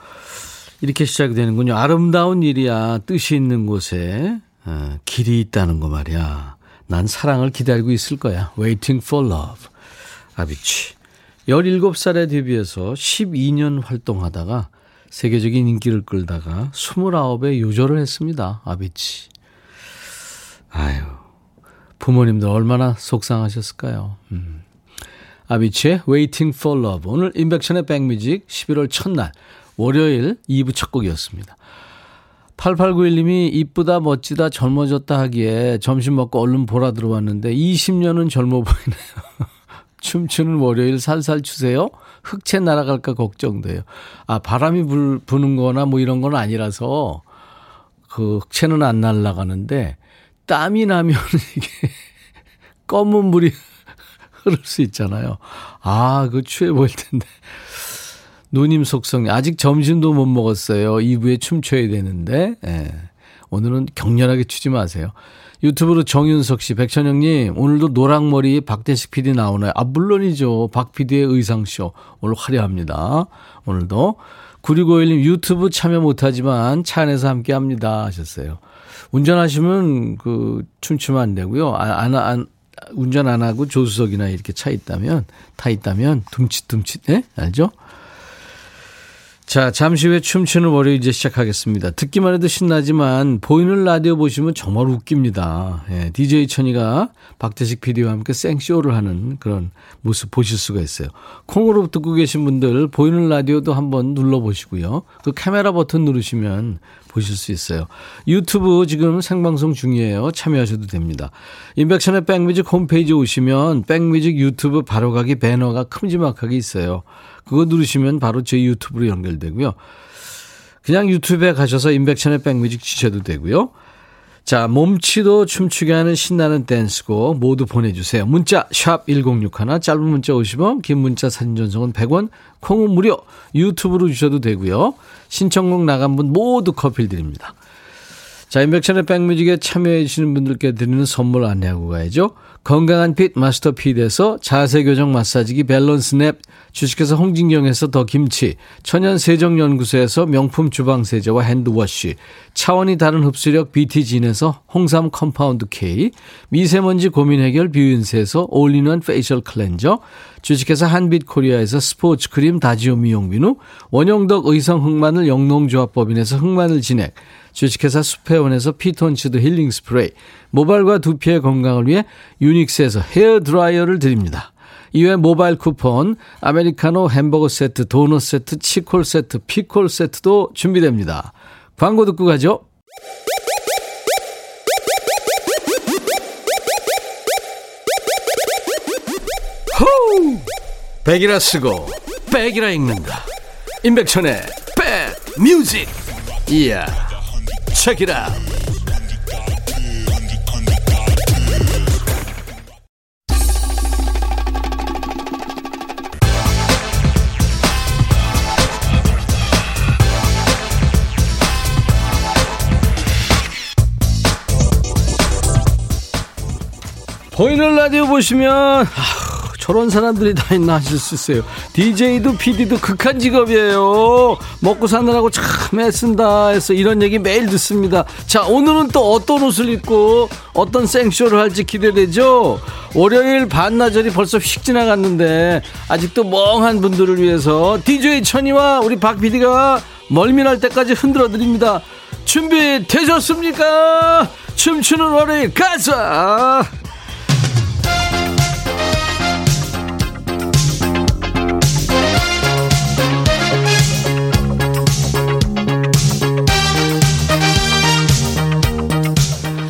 Speaker 1: 이렇게 시작이 되는군요. 아름다운 일이야 뜻이 있는 곳에 어, 길이 있다는 거 말이야. 난 사랑을 기다리고 있을 거야. Waiting for Love. 아비치. 17살에 데뷔해서 12년 활동하다가 세계적인 인기를 끌다가 29에 요절을 했습니다. 아비치. 아유, 부모님들 얼마나 속상하셨을까요? 음. 아비치의 Waiting for Love. 오늘 인백션의 백뮤직 11월 첫날 월요일 2부 첫 곡이었습니다. 8891님이 이쁘다 멋지다 젊어졌다 하기에 점심 먹고 얼른 보라 들어왔는데 20년은 젊어 보이네요. 춤추는 월요일 살살 추세요. 흑채 날아갈까 걱정돼요. 아, 바람이 불, 부는 거나 뭐 이런 건 아니라서 그 흑채는 안 날아가는데 땀이 나면 이게 검은 물이 흐를 수 있잖아요. 아, 그 추해 보일 텐데. 누님 속성, 아직 점심도 못 먹었어요. 2부에 춤춰야 되는데, 예. 오늘은 격렬하게 추지 마세요. 유튜브로 정윤석 씨, 백천영님, 오늘도 노랑머리 박대식 PD 나오나요? 아, 물론이죠. 박 PD의 의상쇼. 오늘 화려합니다. 오늘도. 9651님, 유튜브 참여 못하지만 차 안에서 함께 합니다. 하셨어요. 운전하시면 그, 춤추면 안 되고요. 아, 안, 안, 운전 안 하고 조수석이나 이렇게 차 있다면, 타 있다면, 둠칫둠칫, 네? 알죠? 자, 잠시 후에 춤추는 월요일 이제 시작하겠습니다. 듣기만 해도 신나지만 보이는 라디오 보시면 정말 웃깁니다. 예, DJ 천이가 박태식 PD와 함께 생쇼를 하는 그런 모습 보실 수가 있어요. 콩으로 듣고 계신 분들 보이는 라디오도 한번 눌러보시고요. 그 카메라 버튼 누르시면 보실 수 있어요. 유튜브 지금 생방송 중이에요. 참여하셔도 됩니다. 인백션의 백뮤직 홈페이지 오시면 백뮤직 유튜브 바로가기 배너가 큼지막하게 있어요. 그거 누르시면 바로 저희 유튜브로 연결되고요. 그냥 유튜브에 가셔서 인백션의 백뮤직 치셔도 되고요. 자, 몸치도 춤추게 하는 신나는 댄스곡 모두 보내주세요. 문자 샵 1061, 짧은 문자 50원, 긴 문자 사진 전송은 100원, 콩은 무료, 유튜브로 주셔도 되고요. 신청곡 나간 분 모두 커피 드립니다. 자, 임백천의 백뮤직에 참여해 주시는 분들께 드리는 선물 안내하고 가야죠. 건강한 fit 마스터 핏에서 자세 교정 마사지기 밸런스 냅, 주식회사 홍진경에서 더 김치, 천연 세정 연구소에서 명품 주방 세제와 hand wash, 차원이 다른 흡수력 BT진에서 홍삼 compound K, 미세먼지 고민 해결 뷰인스에서 all-in-one facial cleanser, 주식회사 한빛 코리아에서 스포츠 크림 다지오 미용 비누, 원형덕 의성 흑마늘 영농조합법인에서 흑마늘 진액, 주식회사 수페원에서 피톤치드 힐링 스프레이, 모발과 두피의 건강을 위해 유닉스에서 헤어 드라이어를 드립니다. 이외 모바일 쿠폰, 아메리카노 햄버거 세트, 도넛 세트, 치콜 세트, 피콜 세트도 준비됩니다. 광고 듣고 가죠. 호우! 백이라 쓰고 백이라 읽는다. 임백천의 백 뮤직. 이야. 책이라. 보이는 라디오 보시면 아, 저런 사람들이 다 있나 하실 수 있어요. DJ도 PD도 극한 직업이에요. 먹고 사느라고 참 애쓴다 해서 이런 얘기 매일 듣습니다. 자, 오늘은 또 어떤 옷을 입고 어떤 생쇼를 할지 기대되죠? 월요일 반나절이 벌써 휙 지나갔는데 아직도 멍한 분들을 위해서 DJ 천이와 우리 박 PD가 멀미날 때까지 흔들어 드립니다. 준비 되셨습니까? 춤추는 월요일 가자!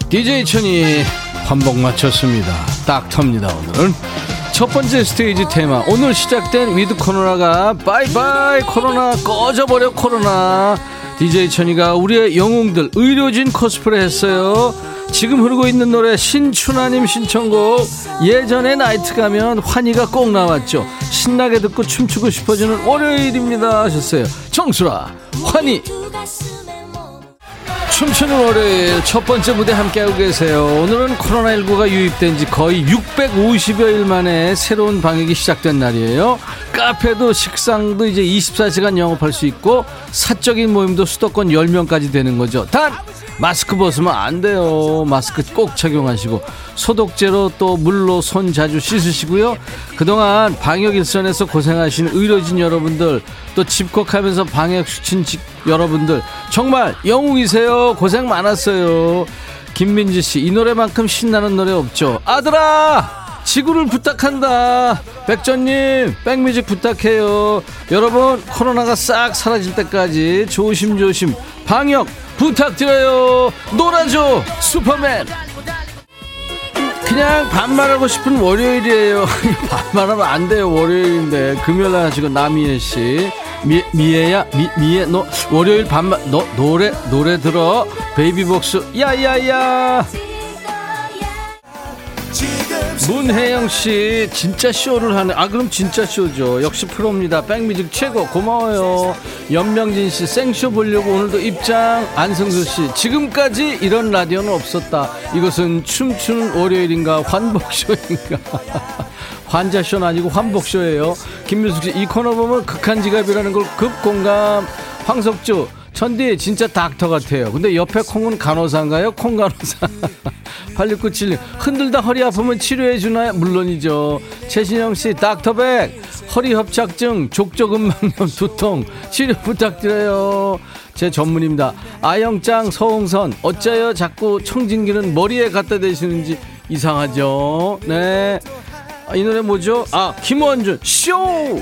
Speaker 1: DJ 천이 환복 마쳤습니다. 딱 텁니다, 오늘은. 첫 번째 스테이지 테마. 오늘 시작된 with 코로나가 bye bye 코로나 꺼져버려 코로나. DJ 천이가 우리의 영웅들 의료진 코스프레 했어요. 지금 흐르고 있는 노래 신춘하님 신청곡 예전에 나이트 가면 환희가 꼭 나왔죠. 신나게 듣고 춤추고 싶어지는 월요일입니다 하셨어요. 정수라 환희 춤추는 월요일 첫 번째 무대 함께하고 계세요. 오늘은 코로나19가 유입된 지 거의 650여일 만에 새로운 방역이 시작된 날이에요. 카페도 식당도 이제 24시간 영업할 수 있고 사적인 모임도 수도권 10명까지 되는 거죠. 단 마스크 벗으면 안 돼요. 마스크 꼭 착용하시고 소독제로 또 물로 손 자주 씻으시고요. 그동안 방역 일선에서 고생하시는 의료진 여러분들 또 집콕하면서 방역 수친직 여러분들 정말 영웅이세요. 고생 많았어요. 김민지 씨, 이 노래만큼 신나는 노래 없죠. 아들아! 지구를 부탁한다. 백전님, 백뮤직 부탁해요. 여러분, 코로나가 싹 사라질 때까지 조심조심 방역 부탁드려요. 놀아줘, 슈퍼맨. 그냥 반말하고 싶은 월요일이에요. 반말하면 안 돼요. 월요일인데 금요일 날 하시고 남희애 씨. 미, 미애야 미, 미애 너 월요일 반말 너 노래 노래 들어 베이비복스 야야야 문혜영 씨 진짜 쇼를 하네. 아 그럼 진짜 쇼죠. 역시 프로입니다. 백뮤직 최고 고마워요. 연명진 씨 생쇼 보려고 오늘도 입장. 안승수 씨 지금까지 이런 라디오는 없었다. 이것은 춤추는 월요일인가 환복쇼인가. 환자쇼는 아니고 환복쇼예요. 김민숙 씨 이 코너 보면 극한 지갑이라는 걸 급공감. 황석주 천디 진짜 닥터 같아요. 근데 옆에 콩은 간호사인가요? 콩 간호사. 8697님 흔들다 허리 아프면 치료해 주나요? 물론이죠. 최신영 씨 닥터백 허리 협착증 족저근막염 두통 치료 부탁드려요. 제 전문입니다. 아영짱 서홍선 어째요 자꾸 청진기는 머리에 갖다 대시는지 이상하죠. 네. 아, 이 노래 뭐죠? 아 김원준 쇼.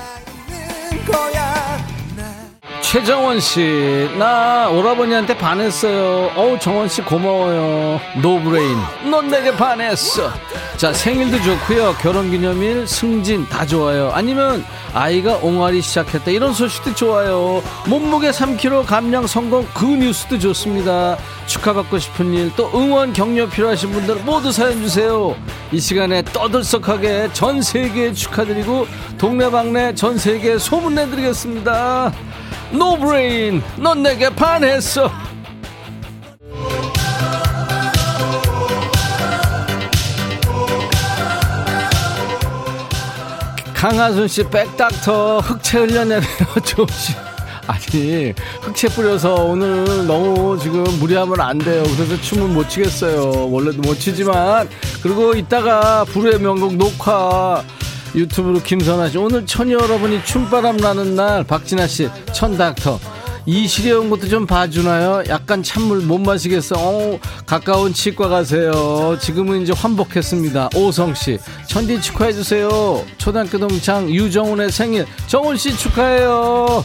Speaker 1: 최정원 씨, 나 오라버니한테 반했어요. 어우, 정원 씨 고마워요. 노브레인, 넌 내게 반했어. 자, 생일도 좋고요. 결혼 기념일, 승진 다 좋아요. 아니면 아이가 옹알이 시작했다. 이런 소식도 좋아요. 몸무게 3kg 감량 성공 그 뉴스도 좋습니다. 축하받고 싶은 일, 또 응원 격려 필요하신 분들 모두 사연 주세요. 이 시간에 떠들썩하게 전 세계에 축하드리고 동네방네 전 세계에 소문내드리겠습니다. 노브레인 넌 내게 반했어. 강하순 씨 백닥터 흑채 흘러내려 조심 아니 흑채 뿌려서 오늘 너무 지금 무리하면 안 돼요. 그래서 춤은 못 추겠어요. 원래도 못 추지만. 그리고 이따가 불후의 명곡 녹화 유튜브로 김선아 씨 오늘 천이 여러분이 춤바람 나는 날 박진아 씨 천닥터 이 시려운 것도 좀 봐주나요? 약간 찬물 못 마시겠어. 어, 가까운 치과 가세요. 지금은 이제 환복했습니다. 오성 씨, 천디 축하해 주세요. 초등학교 동창 유정훈의 생일, 정훈 씨 축하해요.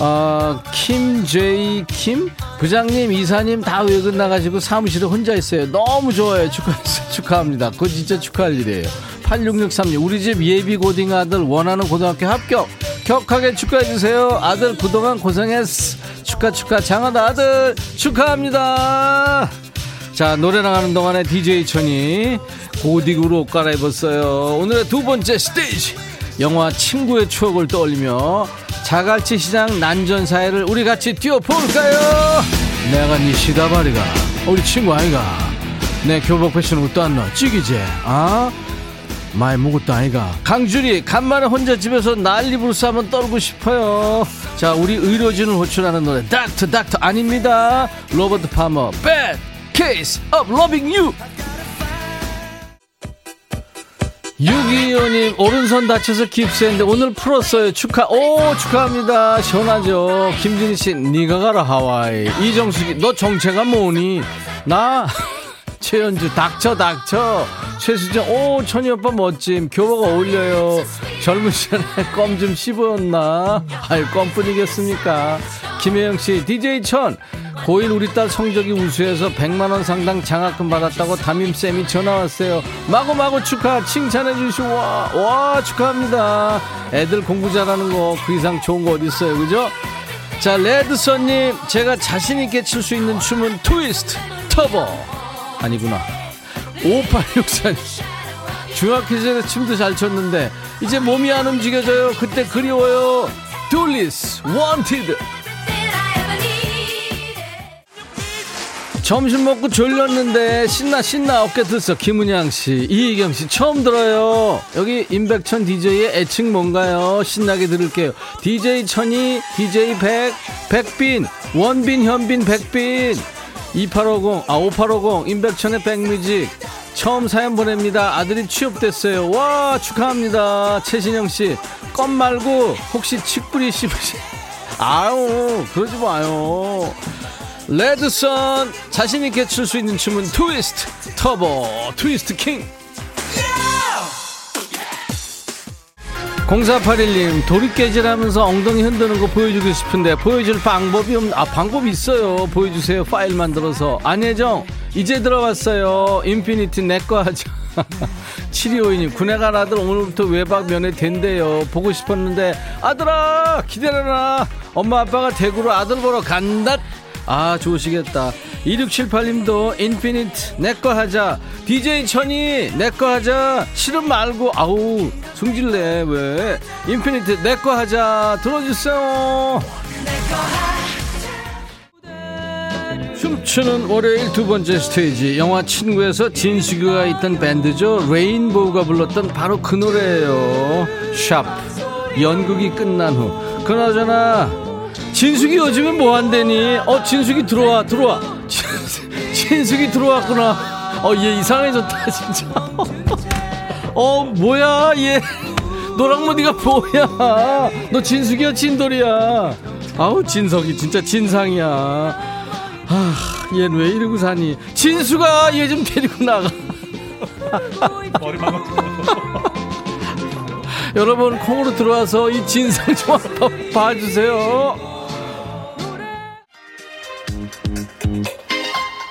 Speaker 1: 아, 김제이 킴 부장님 이사님 다 외근 나가지고 사무실에 혼자 있어요. 너무 좋아요. 축하 축하합니다. 그거 진짜 축하할 일이에요. 8663님 우리 집 예비 고딩 아들 원하는 고등학교 합격 격하게 축하해 주세요 아들 그동안 고생했어 축하 축하 장하다 아들 축하합니다 자 노래 나가는 동안에 DJ 천이 교복으로 옷 갈아입었어요 오늘의 두 번째 스테이지 영화 친구의 추억을 떠올리며 자갈치 시장 난전 사이를 우리 같이 뛰어볼까요? 내가 네 시다바리가 우리 친구 아이가. 내 교복 패션 옷도 안 넣어. 쥑이지 아 많이 먹었다 아이가. 강준이 간만에 혼자 집에서 난리부르스 한번 떨고 싶어요. 자 우리 의료진을 호출하는 노래 Doctor Doctor 아닙니다. 로버트 파머 Bad Case of Loving You 625님 오른손 다쳐서 깁스했는데 오늘 풀었어요. 축하 오 축하합니다. 시원하죠? 김진희 씨 니가 가라 하와이. 이정숙이 너 정체가 뭐니? 나 최연주 닥쳐 닥쳐. 최수정 오 천희 오빠 멋짐. 교복 어울려요. 젊은 시절에 껌 좀 씹었나? 아유 껌뿐이겠습니까? 김혜영씨 DJ 천. 고1 우리 딸 성적이 우수해서 100만원 상당 장학금 받았다고 담임쌤이 전화 왔어요. 마구마구 축하 칭찬해 주시고 와, 와 축하합니다. 애들 공부 잘하는 거 그 이상 좋은 거 어딨어요 그죠? 자 레드선님 제가 자신있게 출수 있는 춤은 트위스트 터보 아니구나 5864님 중학교 시절에 춤도 잘 췄는데 이제 몸이 안 움직여져요 그때 그리워요 둘리스 Wanted 점심 먹고 졸렸는데 신나 신나 어깨 들썩 김은양 씨, 이희경 씨 처음 들어요. 여기 임백천 DJ의 애칭 뭔가요? 신나게 들을게요. DJ 천이, DJ 백, 백빈, 원빈, 현빈, 백빈, 2850, 아 5850 임백천의 백뮤직 처음 사연 보냅니다. 아들이 취업됐어요. 와 축하합니다. 최신영 씨, 껌 말고 혹시 칡뿌리 씹으시? 아우 그러지 마요. 레드선 자신있게 출 수 있는 춤은 트위스트 터보 Twist King 0481님 도리깨질하면서 엉덩이 흔드는 거 보여주고 싶은데 보여줄 방법이 없... 아 방법이 있어요. 보여주세요. 파일 만들어서. 안혜정 이제 들어왔어요. 인피니트 내거 하자. 7252님 군에 간 아들 오늘부터 외박 면회 된대요. 보고 싶었는데 아들아 기다려라 엄마 아빠가 대구로 아들 보러 간다 아 좋으시겠다. 2678님도 인피니트 내거 하자. DJ 천이 내거 하자. 싫음 말고 아우 승질내 왜? 인피니트 내거 하자. 들어주세요. 춤추는 월요일 두 번째 스테이지. 영화 친구에서 진식이가 있던 밴드죠. 레인보우가 불렀던 바로 그 노래예요. 샵. 연극이 끝난 후. 그나저나 진숙이 요즘에 뭐 한대니? 어, 진숙이 들어와, 들어와. 진숙이 들어왔구나. 어, 얘 이상해졌다, 진짜. 어, 뭐야, 얘. 노랑머리가 뭐야. 너 진숙이야, 진돌이야. 아우, 진석이 진짜 진상이야. 아, 얘는 왜 이러고 사니? 진수가 얘 좀 데리고 나가. 여러분 콩으로 들어와서 이 진상 좀 봐주세요.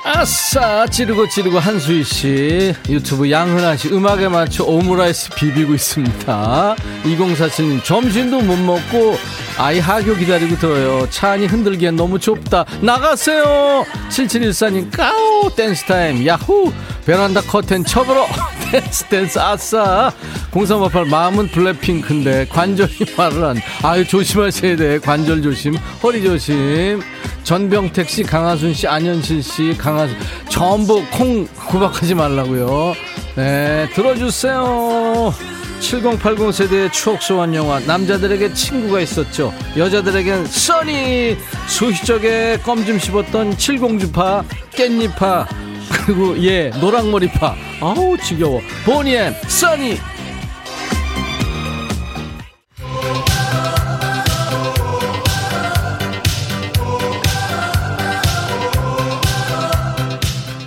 Speaker 1: 아싸 찌르고 찌르고 한수희 씨. 유튜브 양흔아 씨 음악에 맞춰 오므라이스 비비고 있습니다. 2047님 점심도 못 먹고 아이 하교 기다리고 들어요. 차 안이 흔들기엔 너무 좁다. 나가세요! 7714님 까우 dance time 야후! 베란다 커튼 쳐버려 댄스 댄스 아싸 0358 마음은 블랙핑크인데 관절이 말을 안 아유 조심하셔야 돼. 관절 조심 허리 조심. 전병택 씨, 강하순 씨, 안현실 씨, 강하순. 전부 콩 구박하지 말라고요. 네, 들어주세요. 7080 세대의 추억 소환 영화. 남자들에게 친구가 있었죠. 여자들에겐 써니. 소시적에 껌 좀 씹었던 칠공주파 깻잎파 그리고 예 노랑머리파 아우 지겨워 보니엠 써니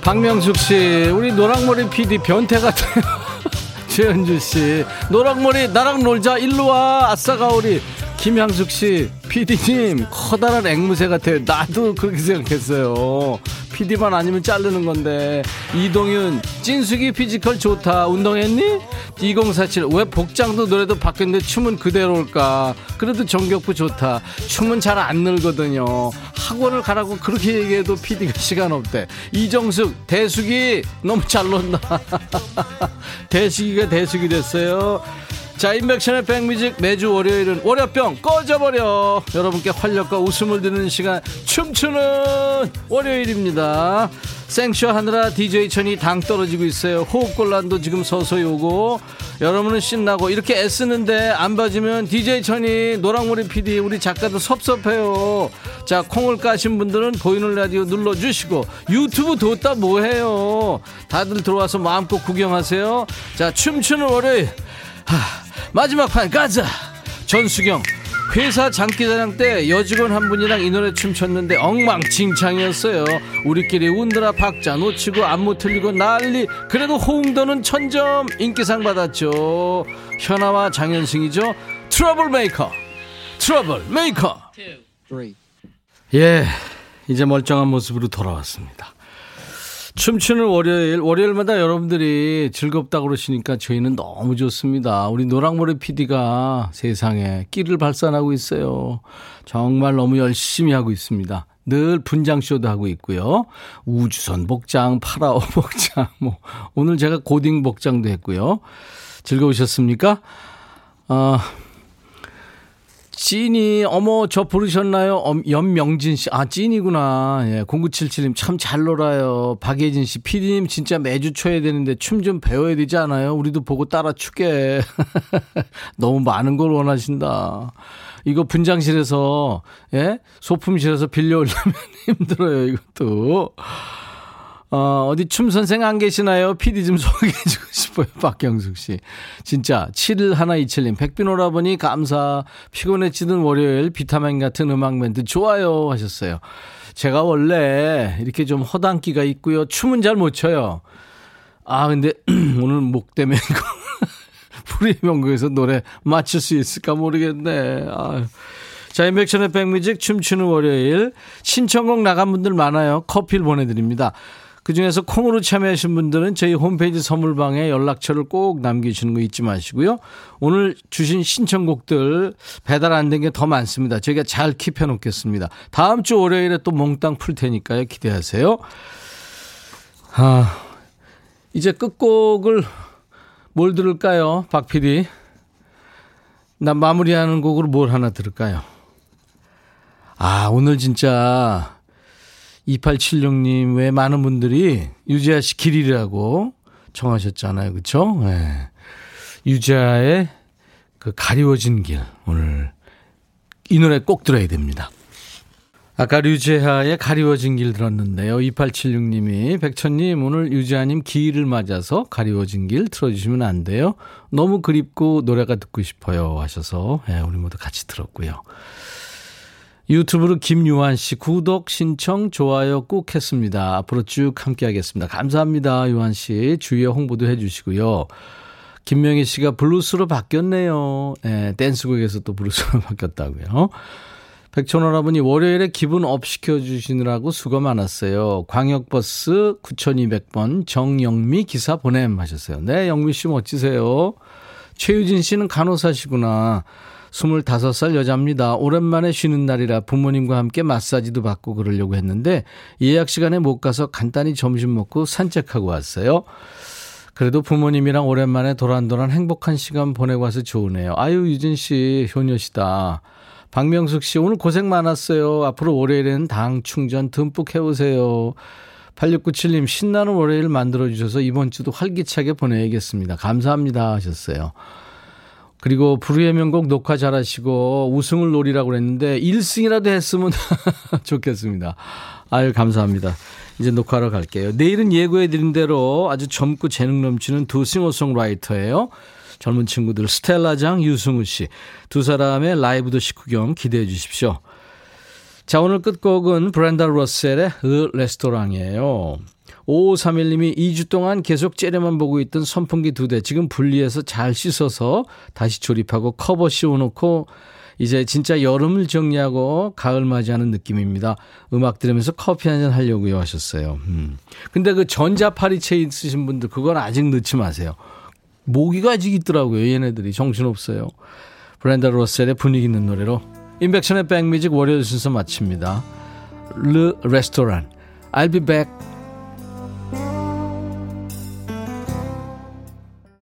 Speaker 1: 박명숙 씨, 우리 노랑머리 PD 변태 같아요. 최현주 씨, 노랑머리 나랑 놀자 일로 와 아싸 가오리. 김향숙 씨, PD님 커다란 앵무새 같아요. 나도 그렇게 생각했어요. PD만 아니면 자르는 건데. 이동윤 찐숙이 physical 좋다. 운동했니? 2047 왜 복장도 노래도 바뀌었는데 춤은 그대로일까? 그래도 정겹고 좋다. 춤은 잘 안 늘거든요. 학원을 가라고 그렇게 얘기해도 PD가 시간 없대. 이정숙 대숙이 너무 잘 논다. 대숙이가 대숙이 됐어요 자, 임백천의 백뮤직 매주 월요일은 월요병 꺼져버려. 여러분께 활력과 웃음을 드리는 시간 춤추는 월요일입니다. 생쇼 하느라 DJ 천이 당 떨어지고 있어요. 호흡곤란도 지금 서서히 오고 여러분은 신나고 이렇게 애쓰는데 안 봐주면 DJ 천이 노랑머리 PD 우리 작가도 섭섭해요. 자 콩을 까신 분들은 보이는 라디오 눌러주시고 유튜브 뒀다 뭐해요. 다들 들어와서 마음껏 구경하세요. 자 춤추는 월요일 하, 마지막 판 가자. 전수경 회사 장기자랑 때 여직원 한 분이랑 이 노래 춤췄는데 엉망진창이었어요. 우리끼리 웃느라 박자 놓치고 안무 틀리고 난리. 그래도 호응도는 천점 인기상 받았죠. 현아와 장현승이죠. Trouble Maker. Trouble Maker. 예, 이제 멀쩡한 모습으로 돌아왔습니다. 춤추는 월요일, 월요일마다 여러분들이 즐겁다고 그러시니까 저희는 너무 좋습니다. 우리 노랑머리 PD가 세상에 끼를 발산하고 있어요. 정말 너무 열심히 하고 있습니다. 늘 분장쇼도 하고 있고요. 우주선 복장, 파라오 복장, 뭐, 오늘 제가 고딩 복장도 했고요. 즐거우셨습니까? 어, 찐이, 어머, 저 부르셨나요? 엄, 연명진 씨. 아, 찐이구나. 예, 0977님 참 잘 놀아요. 박예진 씨, 피디님 진짜 매주 쳐야 되는데 춤 좀 배워야 되지 않아요? 우리도 보고 따라 추게. 너무 많은 걸 원하신다. 이거 분장실에서, 예? 소품실에서 빌려오려면 힘들어요, 이것도. 어, 어디 춤 선생 안 계시나요? PD 좀 소개해주고 싶어요. 박경숙 씨. 진짜 7127님 백빈 오라버니 감사. 피곤해지는 월요일 비타민 같은 음악 멘트 좋아요 하셨어요. 제가 원래 이렇게 좀 허당기가 있고요. 춤은 잘 못 춰요. 아 근데 오늘 목 때문에 이거 프리 명곡에서 노래 맞출 수 있을까 모르겠네. 아. 자, 임백천의 백뮤직 춤추는 월요일 신청곡 나간 분들 많아요. 커피를 보내드립니다. 그중에서 콩으로 참여하신 분들은 저희 홈페이지 선물방에 연락처를 꼭 남겨주시는 거 잊지 마시고요. 오늘 주신 신청곡들 배달 안 된 게 더 많습니다. 저희가 잘 keep해 놓겠습니다. 다음 주 월요일에 또 몽땅 풀 테니까요. 기대하세요. 아, 이제 끝곡을 뭘 들을까요? 박 PD. 나 마무리하는 곡으로 뭘 하나 들을까요? 아, 오늘 진짜 2876님 외 많은 분들이 유재하 씨 길이라고 청하셨잖아요. 그쵸? 네. 유재하의 그 가리워진 길. 오늘 이 노래 꼭 들어야 됩니다. 아까 유재하의 가리워진 길 들었는데요. 2876님이 백천님 오늘 유재하님 기일을 맞아서 가리워진 길 틀어주시면 안 돼요. 너무 그립고 노래가 듣고 싶어요 하셔서 네, 우리 모두 같이 들었고요. 유튜브로 김유한 씨 구독 신청 좋아요 꾹 했습니다. 앞으로 쭉 함께 하겠습니다. 감사합니다. 유한 씨 주위에 홍보도 해 주시고요. 김명희 씨가 블루스로 바뀌었네요. 네, 댄스곡에서 또 블루스로 바뀌었다고요. 백천 오라버니 월요일에 기분 up 시켜주시느라고 수고 많았어요. 광역버스 9200번 정영미 기사 보냄 하셨어요. 네, 영미 씨 멋지세요. 최유진 씨는 간호사시구나. 25살 여자입니다. 오랜만에 쉬는 날이라 부모님과 함께 마사지도 받고 그러려고 했는데 예약 시간에 못 가서 간단히 점심 먹고 산책하고 왔어요. 그래도 부모님이랑 오랜만에 도란도란 행복한 시간 보내고 와서 좋으네요. 아유, 유진 씨, 효녀시다. 박명숙 씨, 오늘 고생 많았어요. 앞으로 월요일에는 당 충전 듬뿍 해오세요. 8697님, 신나는 월요일 만들어주셔서 이번 주도 활기차게 보내야겠습니다. 감사합니다. 하셨어요. 그리고 불후의 명곡 녹화 잘하시고 우승을 노리라고 그랬는데 1승이라도 했으면 좋겠습니다. 아유, 감사합니다. 이제 녹화하러 갈게요. 내일은 예고해드린 대로 아주 젊고 재능 넘치는 두 싱어송라이터예요. 젊은 친구들 스텔라장, 유승우 씨. 두 사람의 라이브 도시 구경 기대해 주십시오. 자, 오늘 끝곡은 브랜다 러셀의 Le Restaurant이에요. 5531님이 2주 동안 계속 째려만 보고 있던 선풍기 두 대 지금 분리해서 잘 씻어서 다시 조립하고 커버 씌워놓고 이제 진짜 여름을 정리하고 가을 맞이하는 느낌입니다. 음악 들으면서 커피 한 잔 하려고요 하셨어요. 음. 근데 그 전자파리채 있으신 분들 그건 아직 넣지 마세요. 모기가 아직 있더라고요. 얘네들이 정신없어요. 브랜드 로셀의 분위기 있는 노래로 인백션의 백뮤직 월요일 순서 마칩니다. 르 레스토랑 I'll be back.